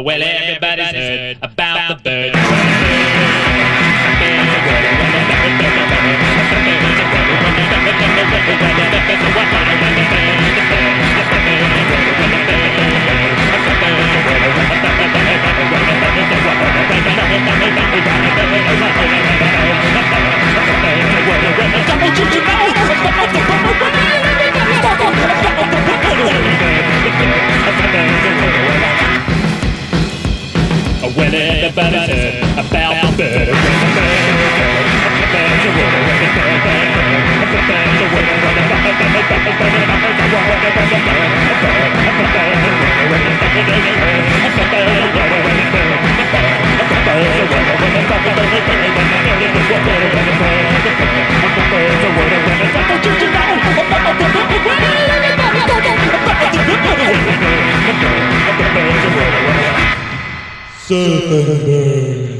Well, everybody's heard Serpent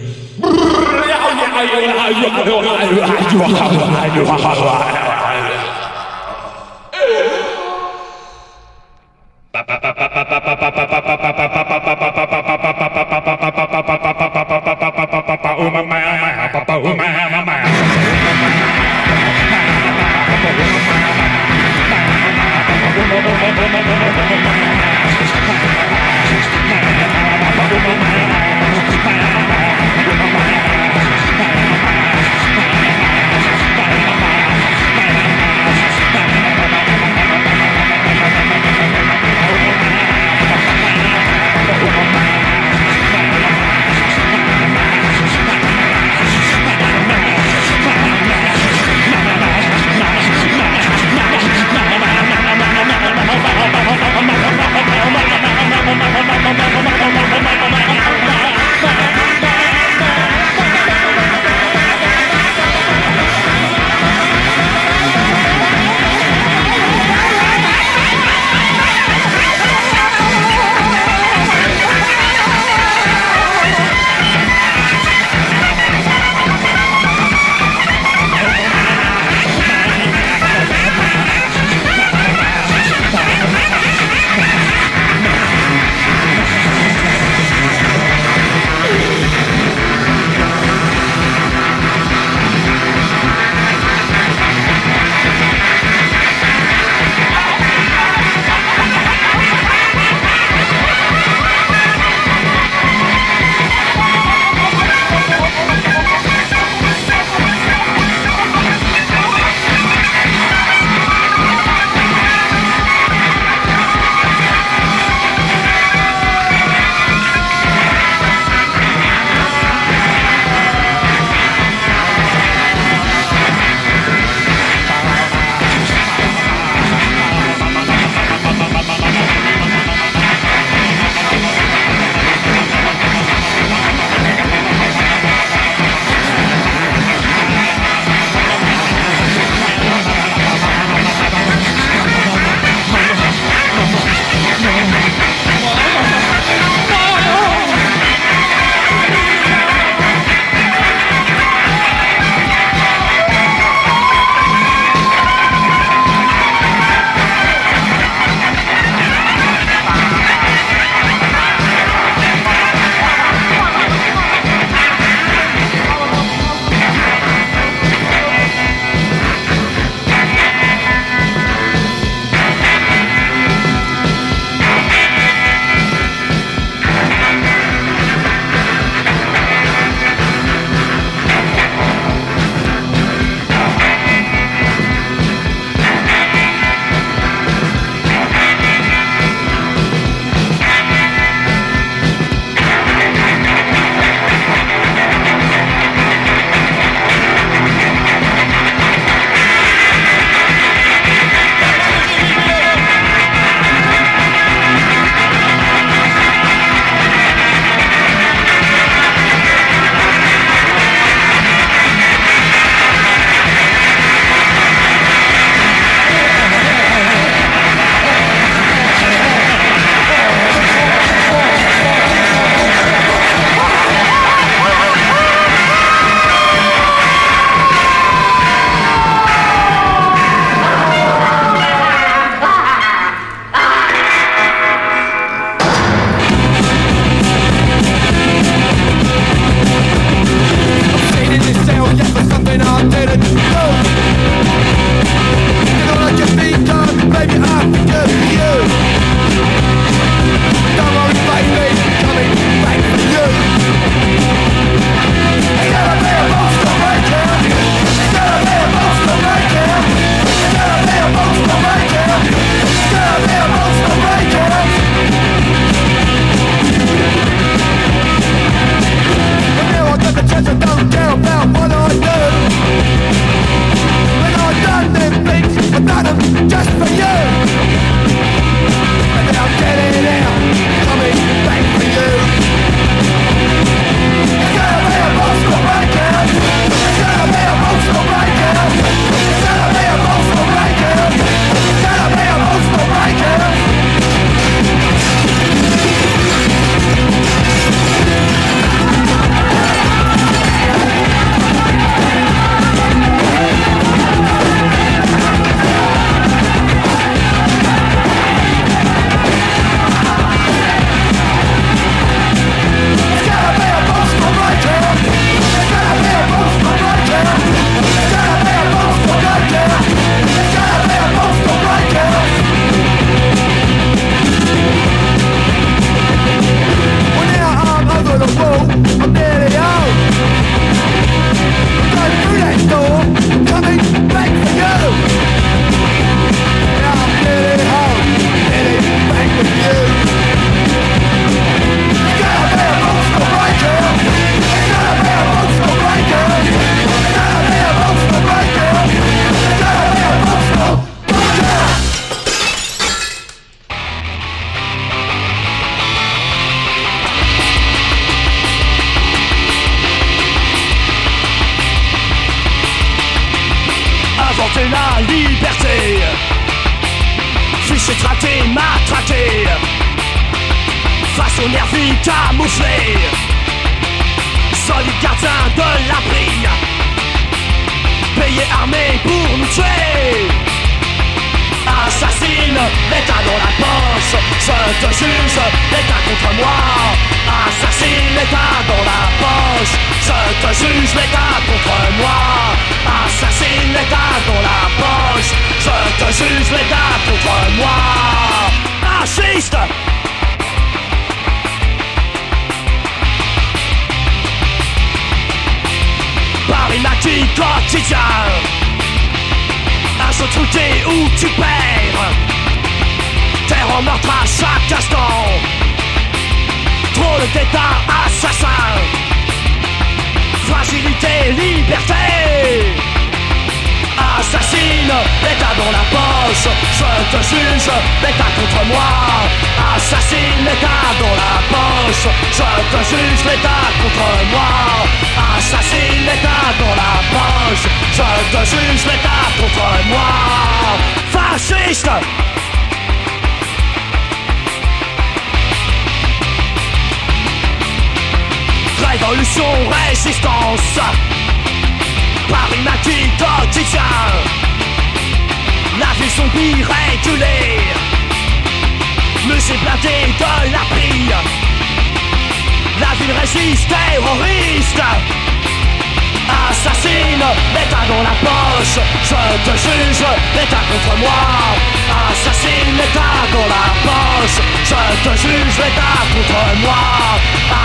te juge, l'état contre moi.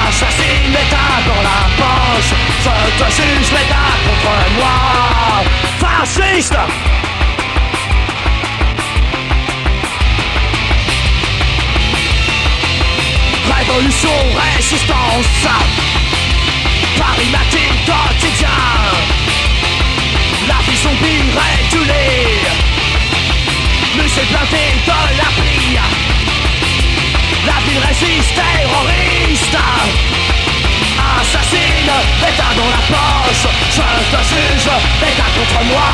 Assassine, l'état dans la poche. Je te juge, l'état contre moi. Fasciste! Révolution, résistance. Paris matin quotidien? La vie zombie régulée. Musée blindé de la prie La ville résiste terroriste Assassine, l'état dans la poche Je te juge, l'état contre moi.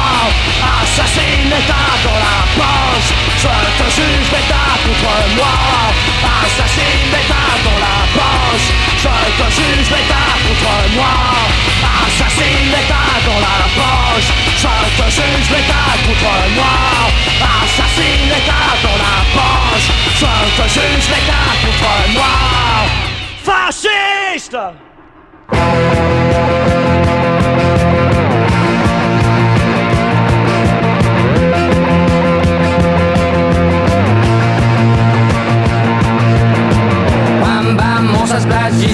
Assassine, l'état dans la poche Je te juge, l'état contre moi. Assassine, l'état dans la poche Je te juge, l'état contre moi. Assassine, l'état dans la poche Je te juge, l'état contre moi. Assassine, l'état dans la poche Je te juge, l'état contre moi. Fasciste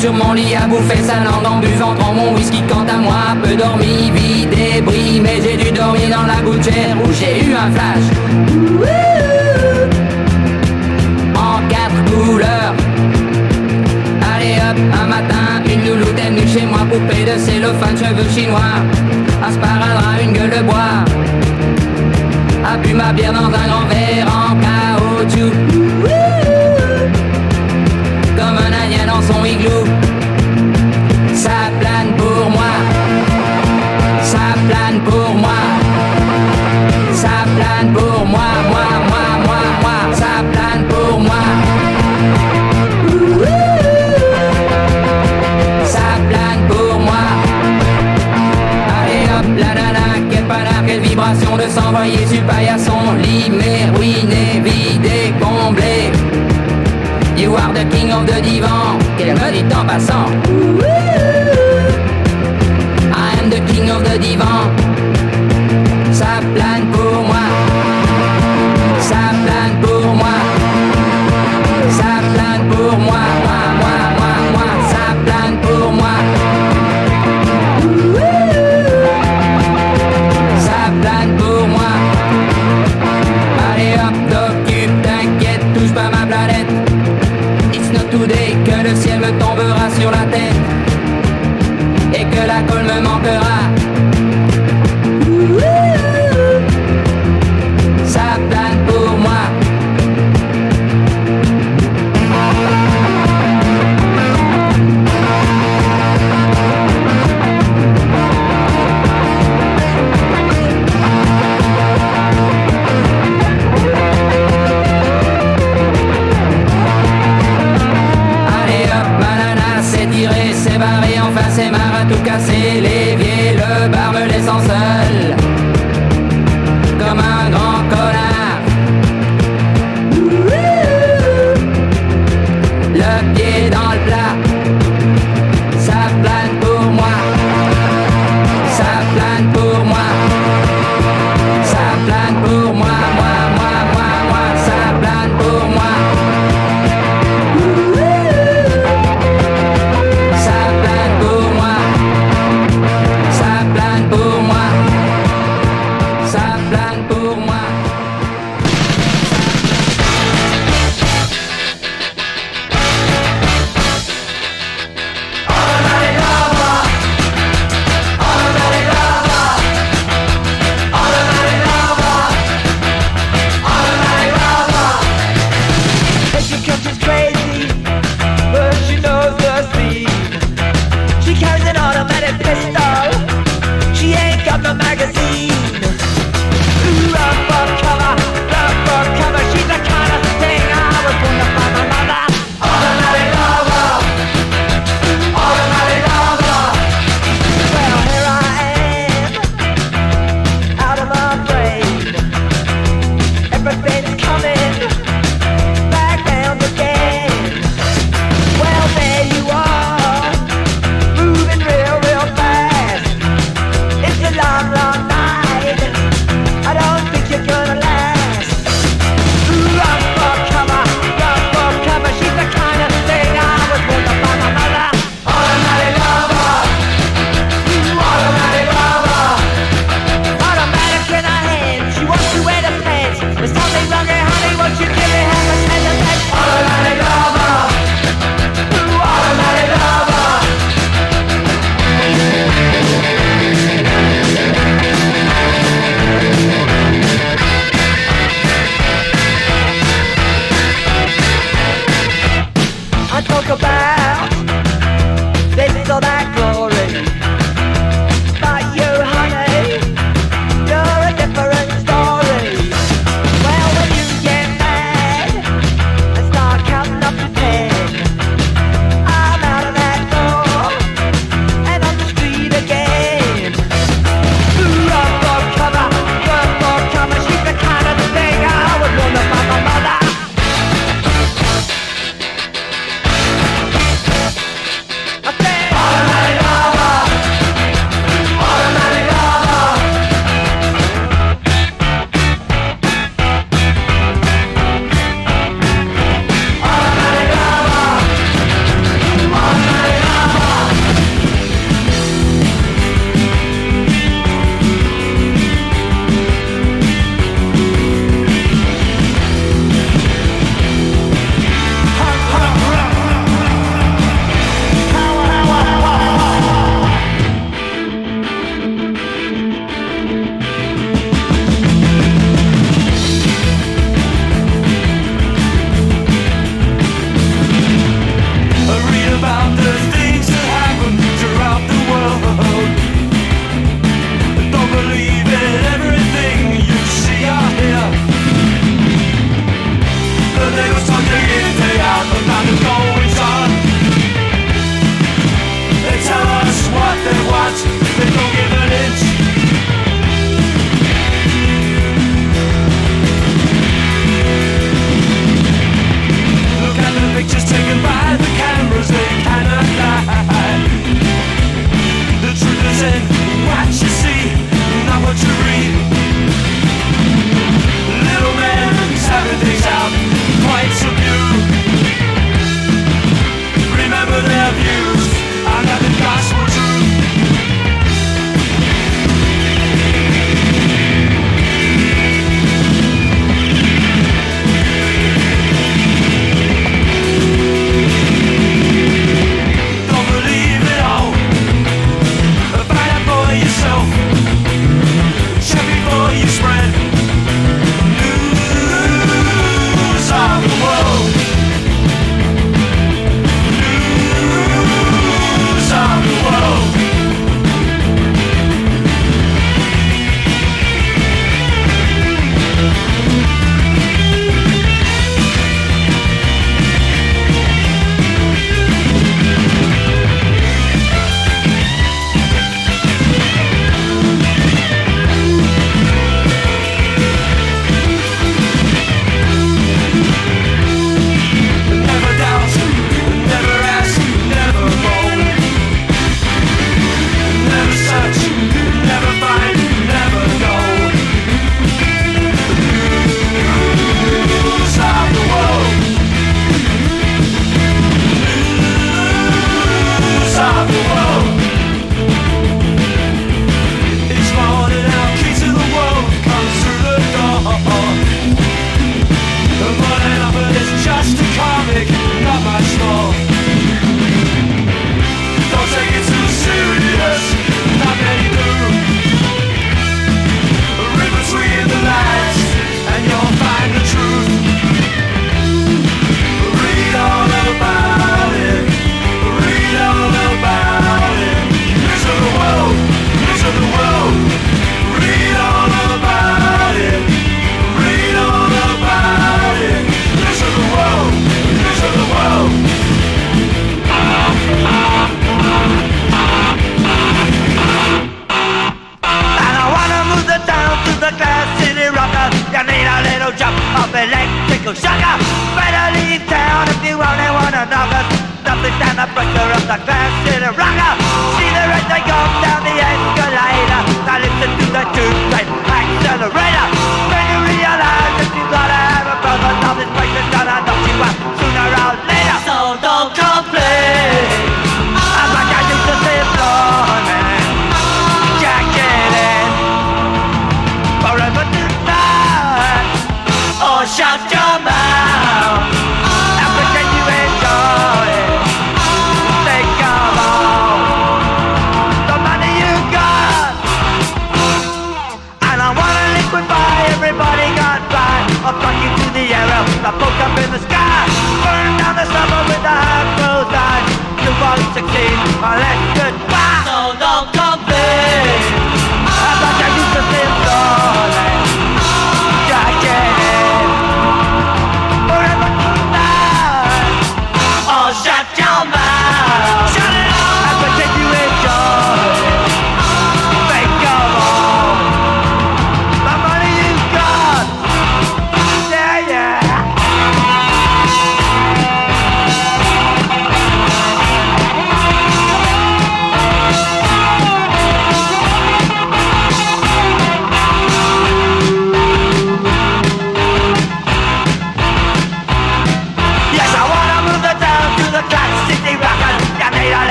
sur mon lit à bouffer sa langue en buvant. Grand mon whisky quant à moi peu dormi, vide et bris Mais j'ai dû dormir dans la gouttière où j'ai eu un flash Poupée de cellophane, cheveux chinois. Un sparadrap, une gueule de bois. A bu ma bière dans un grand verre en caoutchouc. Comme un indien dans son igloo s'envoyer sur paillasson mais ruiné, vidé, comblé. You are the king of the divan. Qu'elle me dit en passant?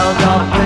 wild dog.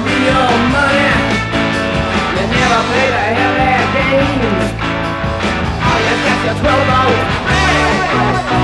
real money. You never you got 12 old.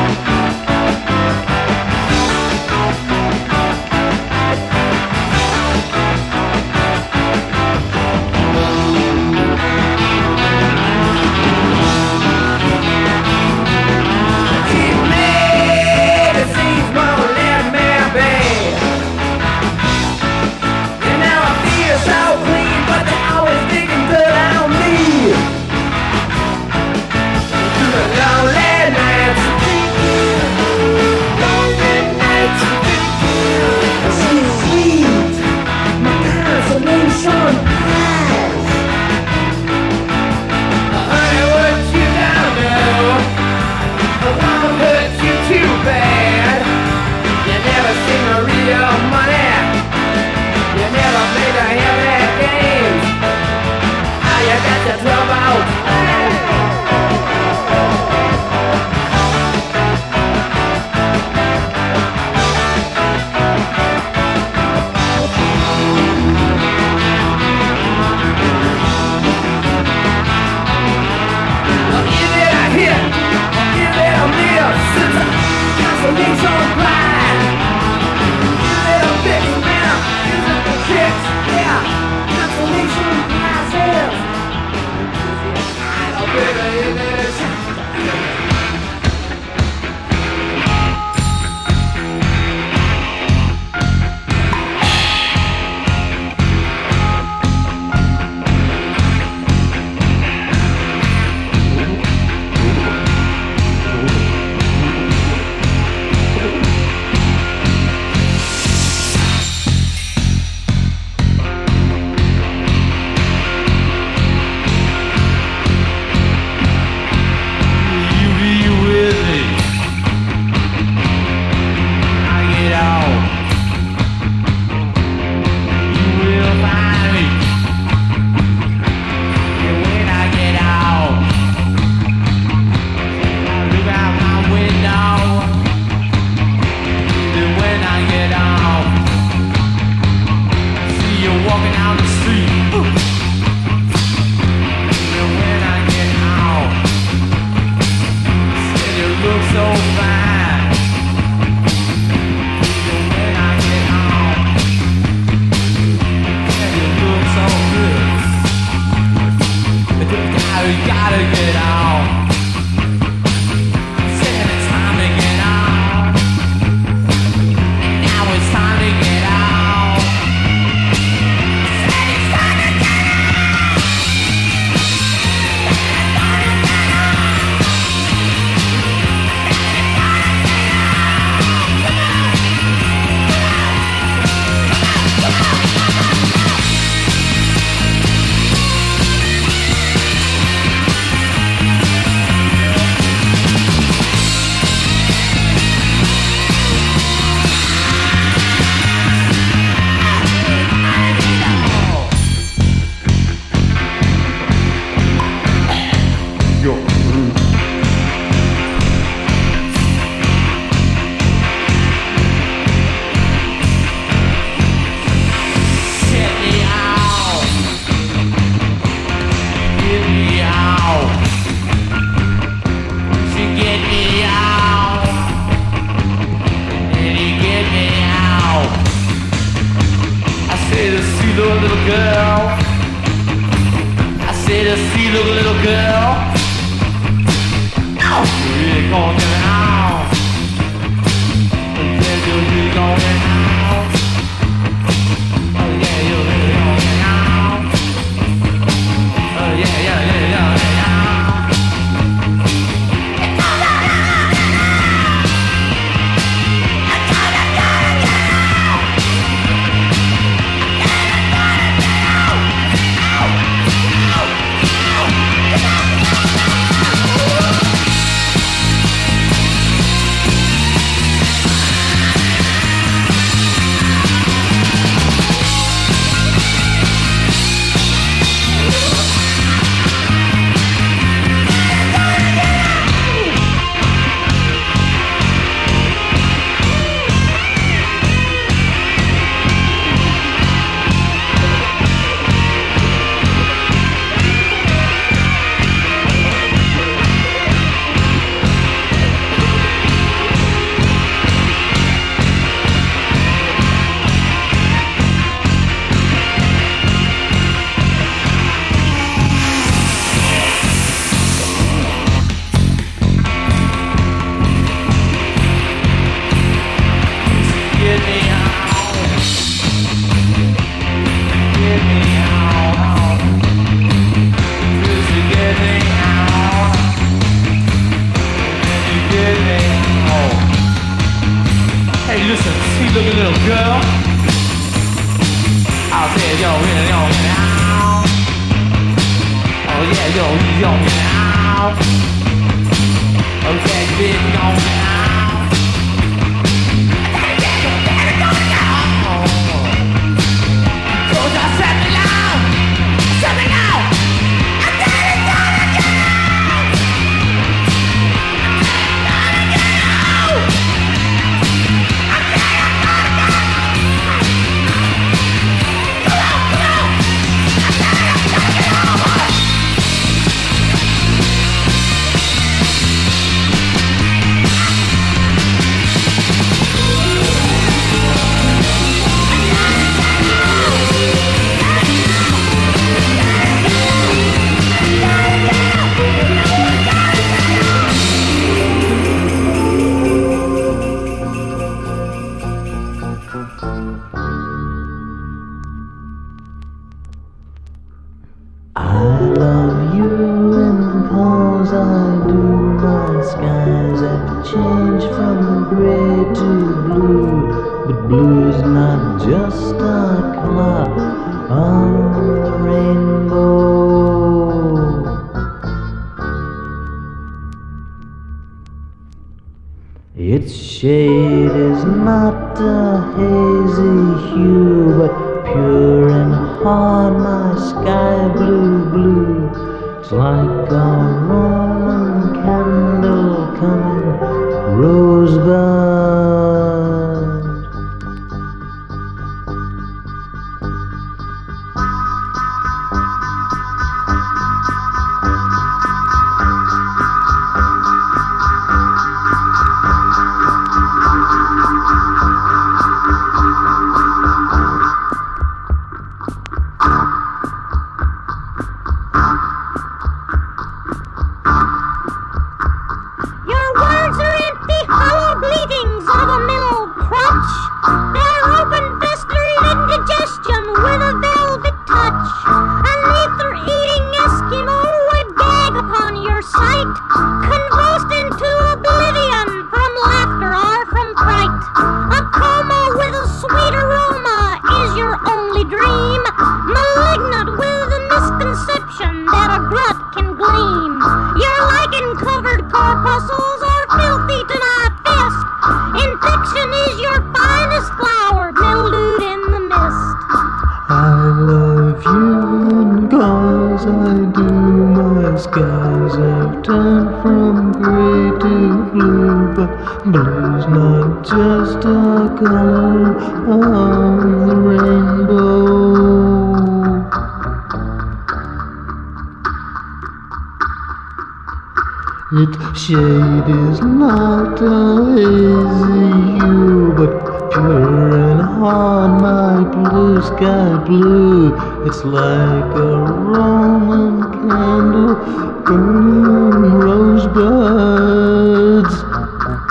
Its shade is not a hazy hue, but pure and hard, my blue sky blue. It's like a Roman candle burning rosebuds,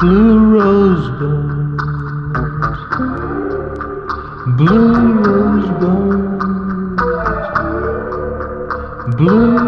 blue rosebuds, blue rosebuds, blue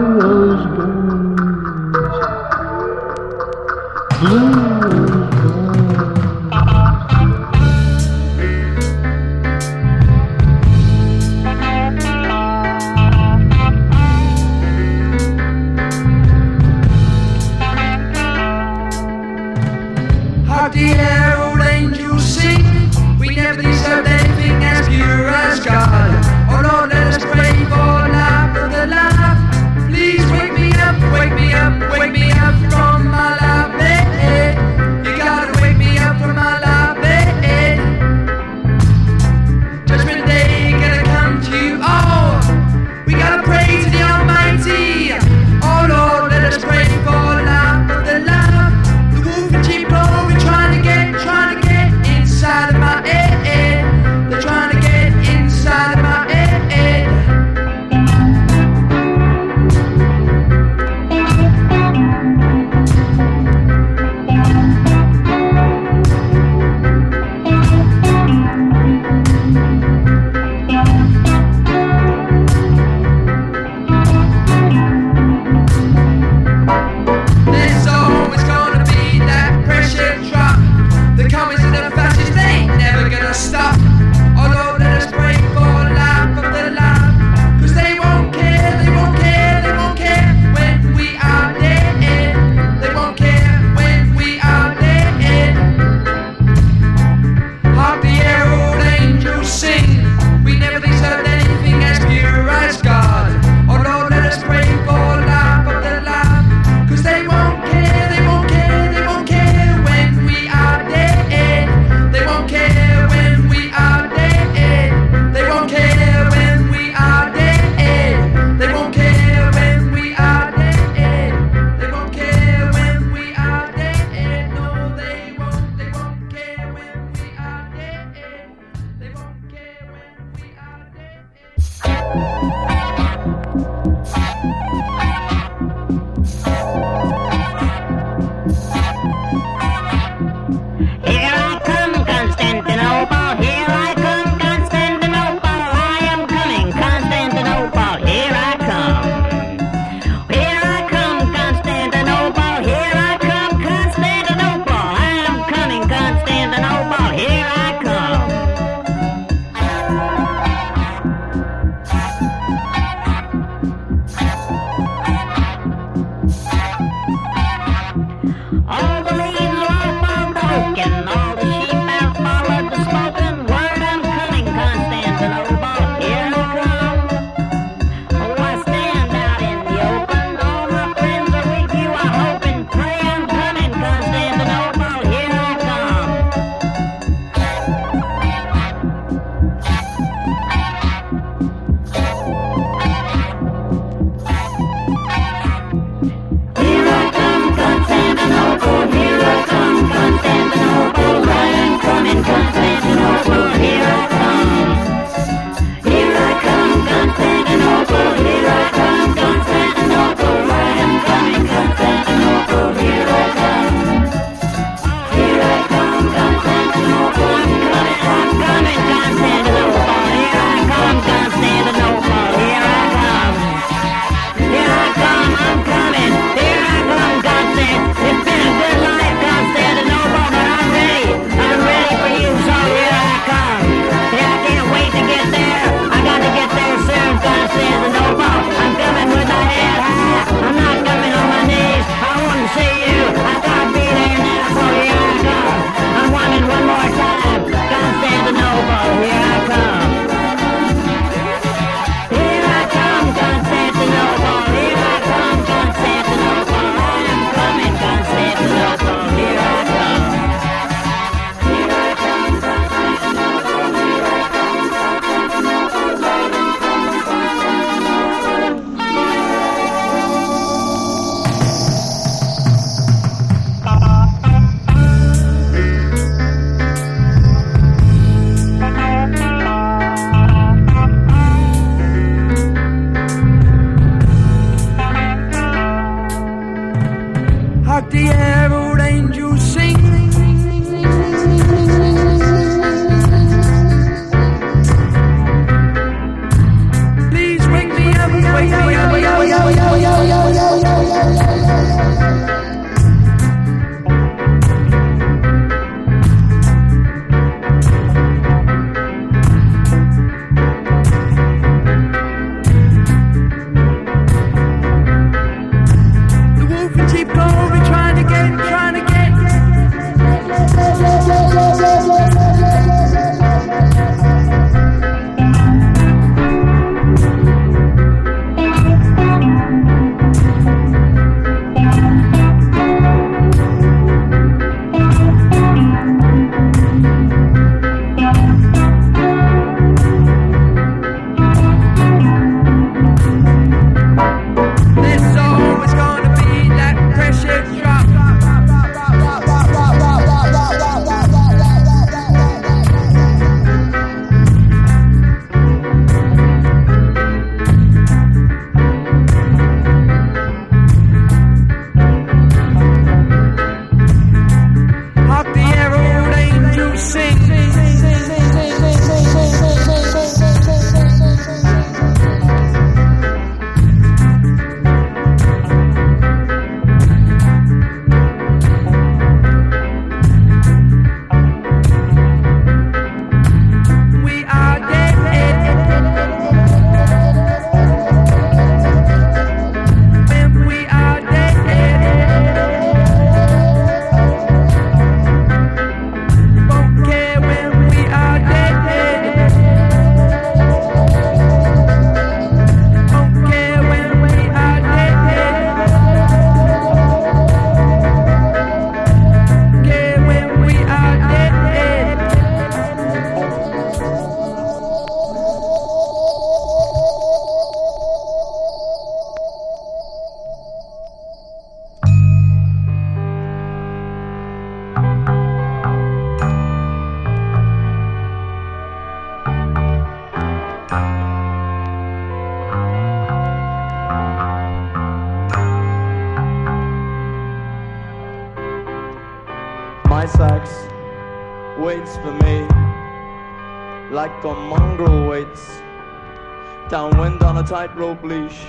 tightrope leash.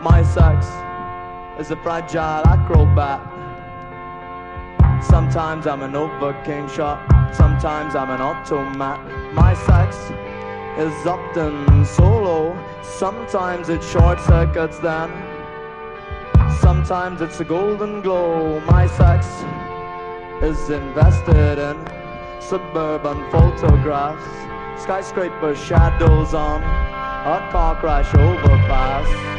My sax is a fragile acrobat. Sometimes I'm an overking shot, sometimes I'm an automat. My sax is often solo, sometimes it short circuits then. Sometimes it's a golden glow. My sax is invested in suburban photographs, skyscraper shadows on a car crash overpass.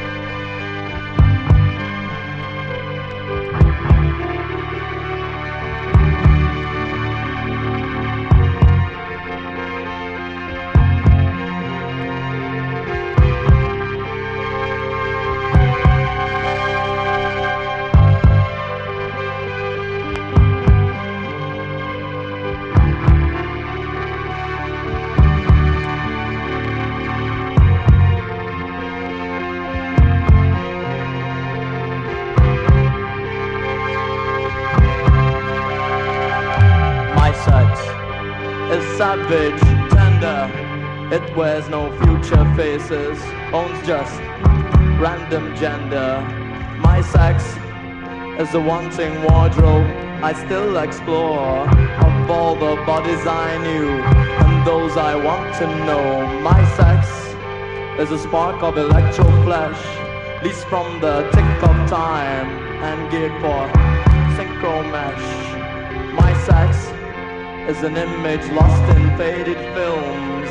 Savage, tender. It wears no future faces, owns just random gender. My sex is a wanting wardrobe. I still explore of all the bodies I knew and those I want to know. My sex is a spark of electro flesh, least from the tick of time and geared for synchro mesh. My sex is an image lost in faded films,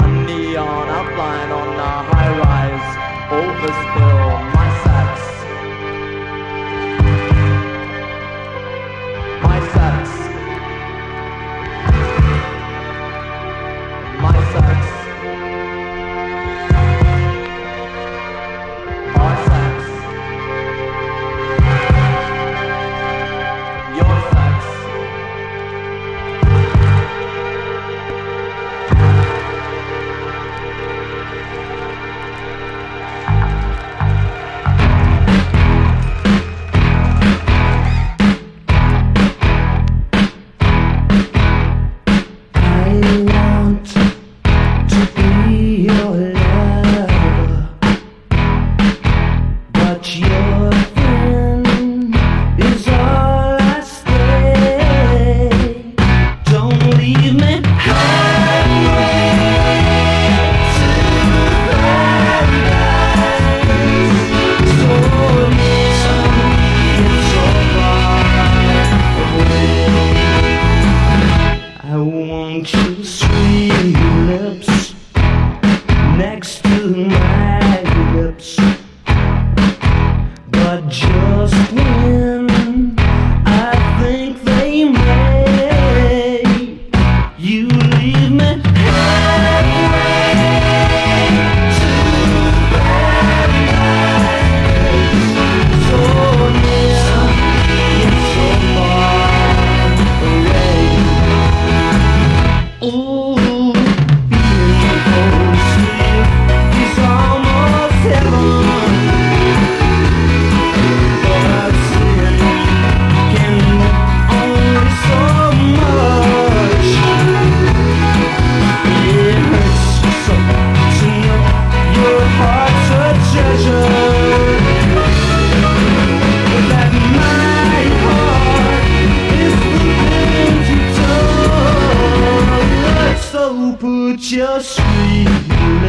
a neon outline on a high-rise overspill.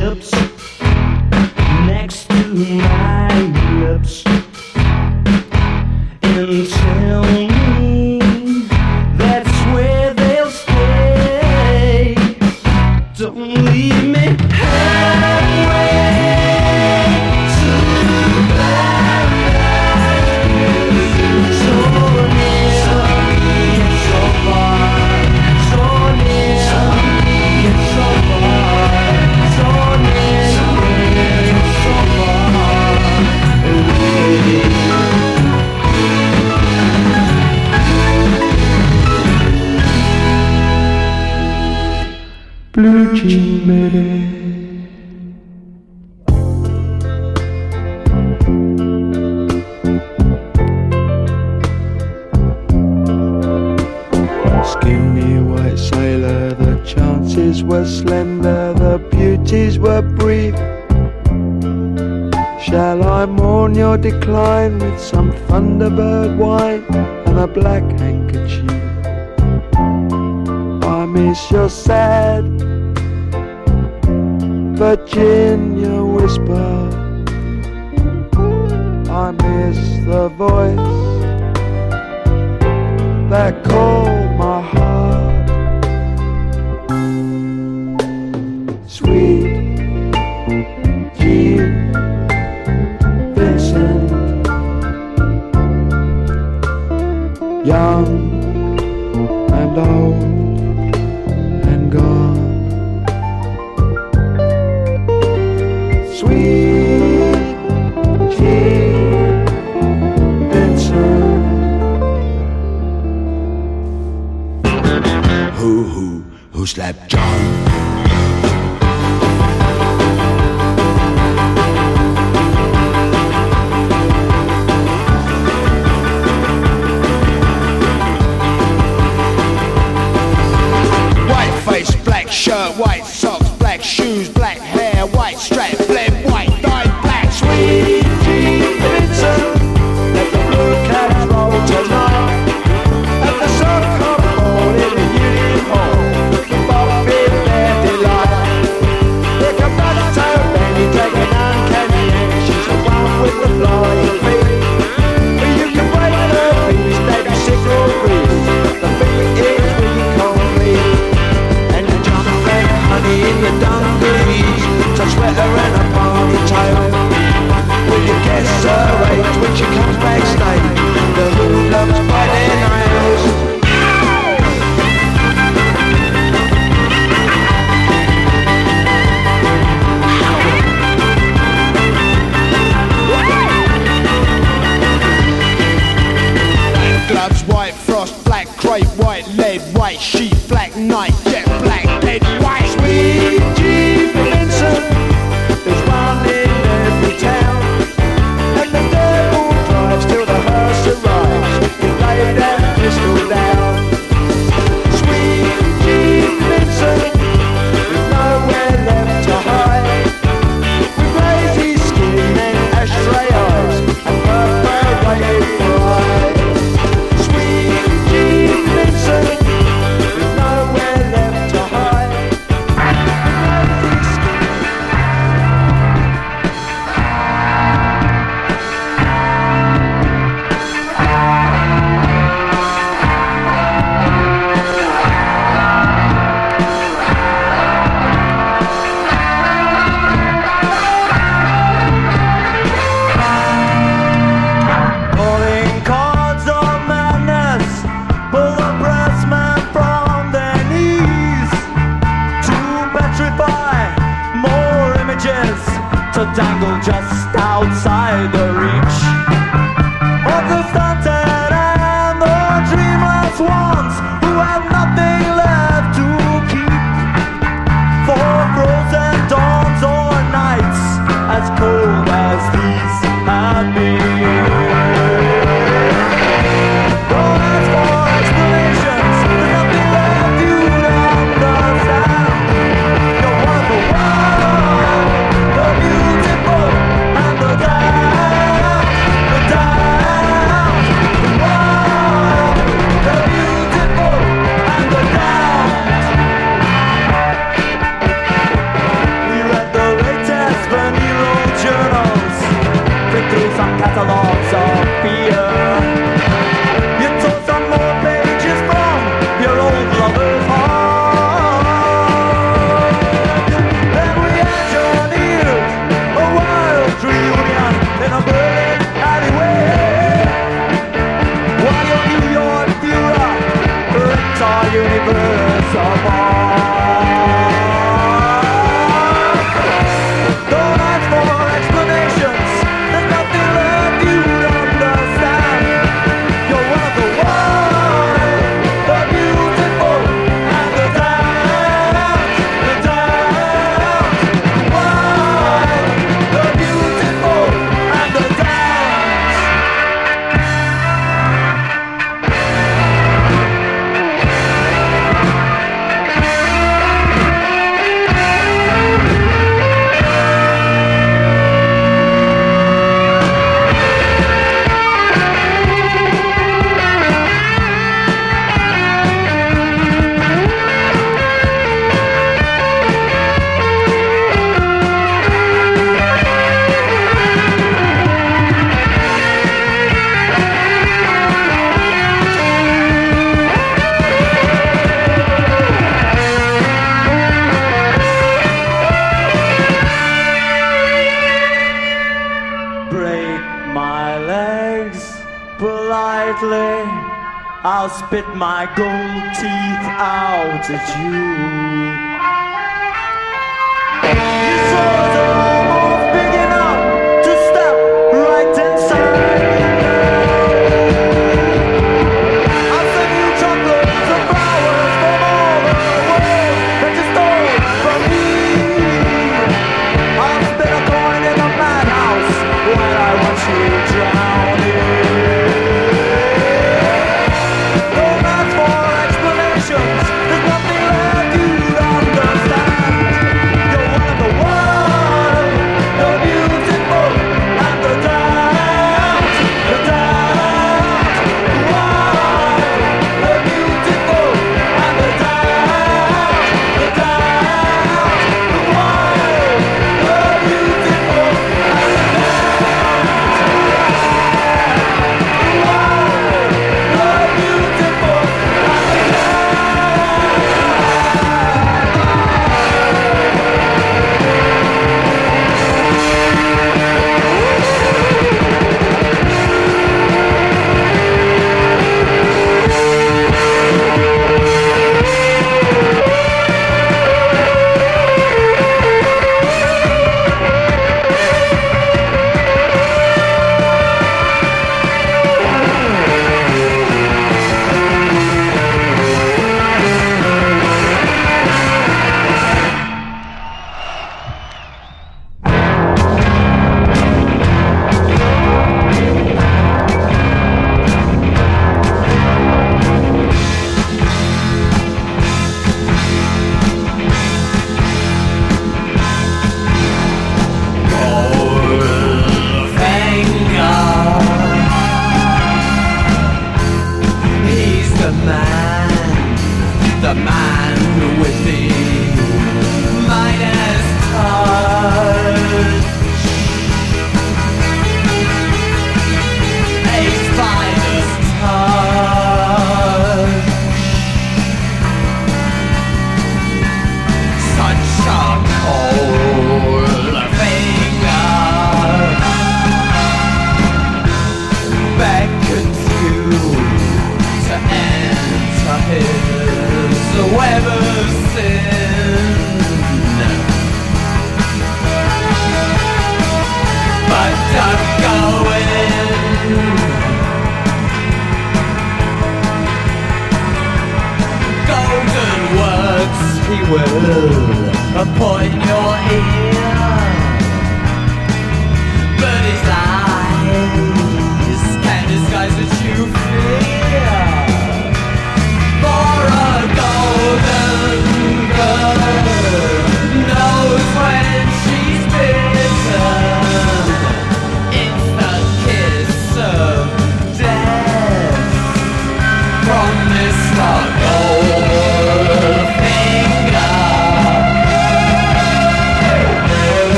Lips next to my lips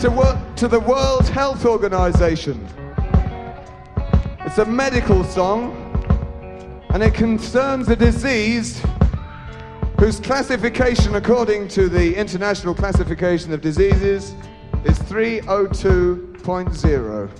to, work, to the World Health Organization. It's a medical song and it concerns a disease whose classification, according to the International Classification of Diseases, is 302.0.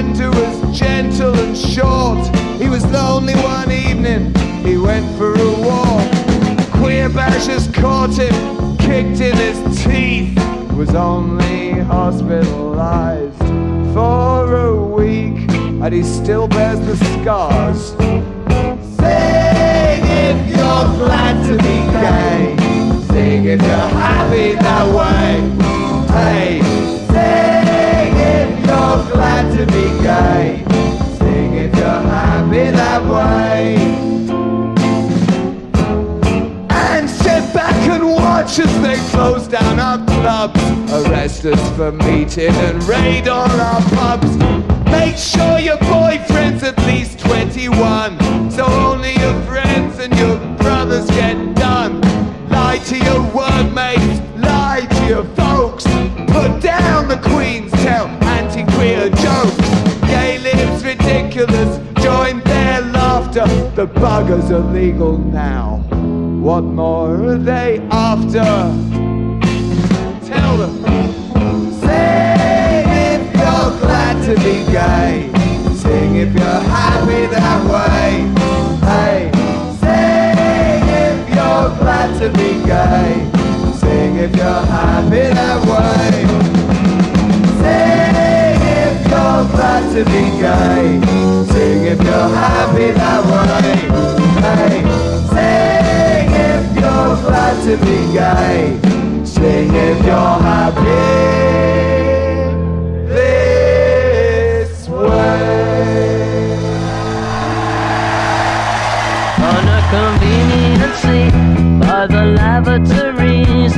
friend who was gentle and short. He was lonely one evening, he went for a walk. Queer bashers caught him, kicked in his teeth. Was only hospitalized for a week, and he still bears the scars. Sing if you're glad to be gay. Sing if you're happy that way. Hey, to be gay. Sing if you're happy that way. And sit back and watch as they close down our clubs, arrest us for meeting and raid on our pubs. Make sure your boyfriend's at least 21, so only your friends and your brothers get done. Lie to your workmates, lie to your folks. Put down the Queen's laughter. The buggers are legal now. What more are they after? Tell them. Sing if you're glad to be gay. Sing if you're happy that way. Hey, sing if you're glad to be gay. Sing if you're happy that way. Sing if you're glad to be gay. If you're happy that way. Hey, sing if you're glad to be gay. Sing if you're happy this way. on a convenient seat by the lavatories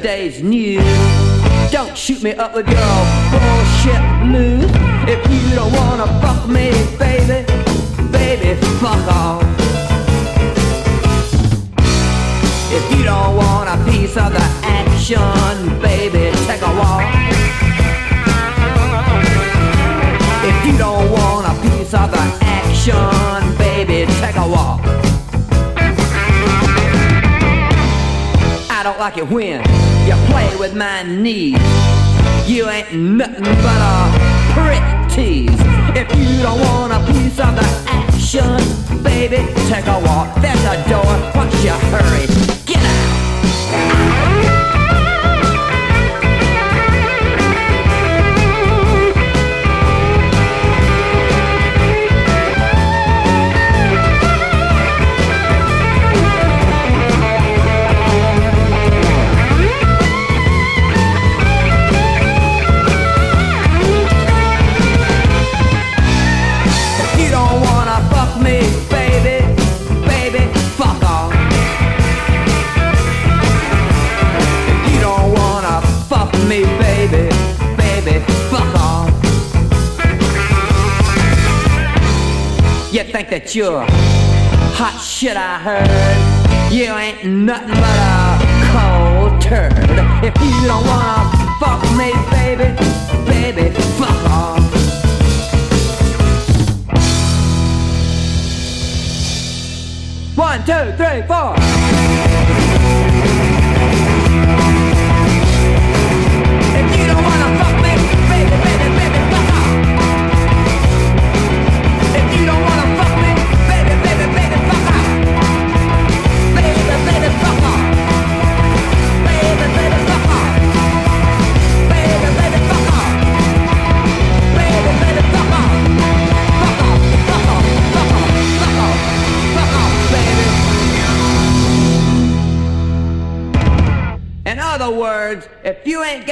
today's news. Don't shoot me up with your bullshit news. If you don't wanna fuck me, baby, baby, fuck off. If you don't want a piece of the action, baby, take a walk. If you don't want a piece of the action, baby, take a walk. I don't like it when with my knees. You ain't nothing but a prick tease. If you don't want a piece of the action, baby, take a walk. There's a door. What's your hurry? That you're hot shit, I heard. You ain't nothing but a cold turd. If you don't wanna fuck me, baby, baby, fuck off. One, two, three, four.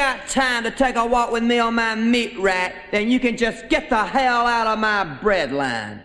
Got time to take a walk with me on my meat rack, then you can just get the hell out of my bread line.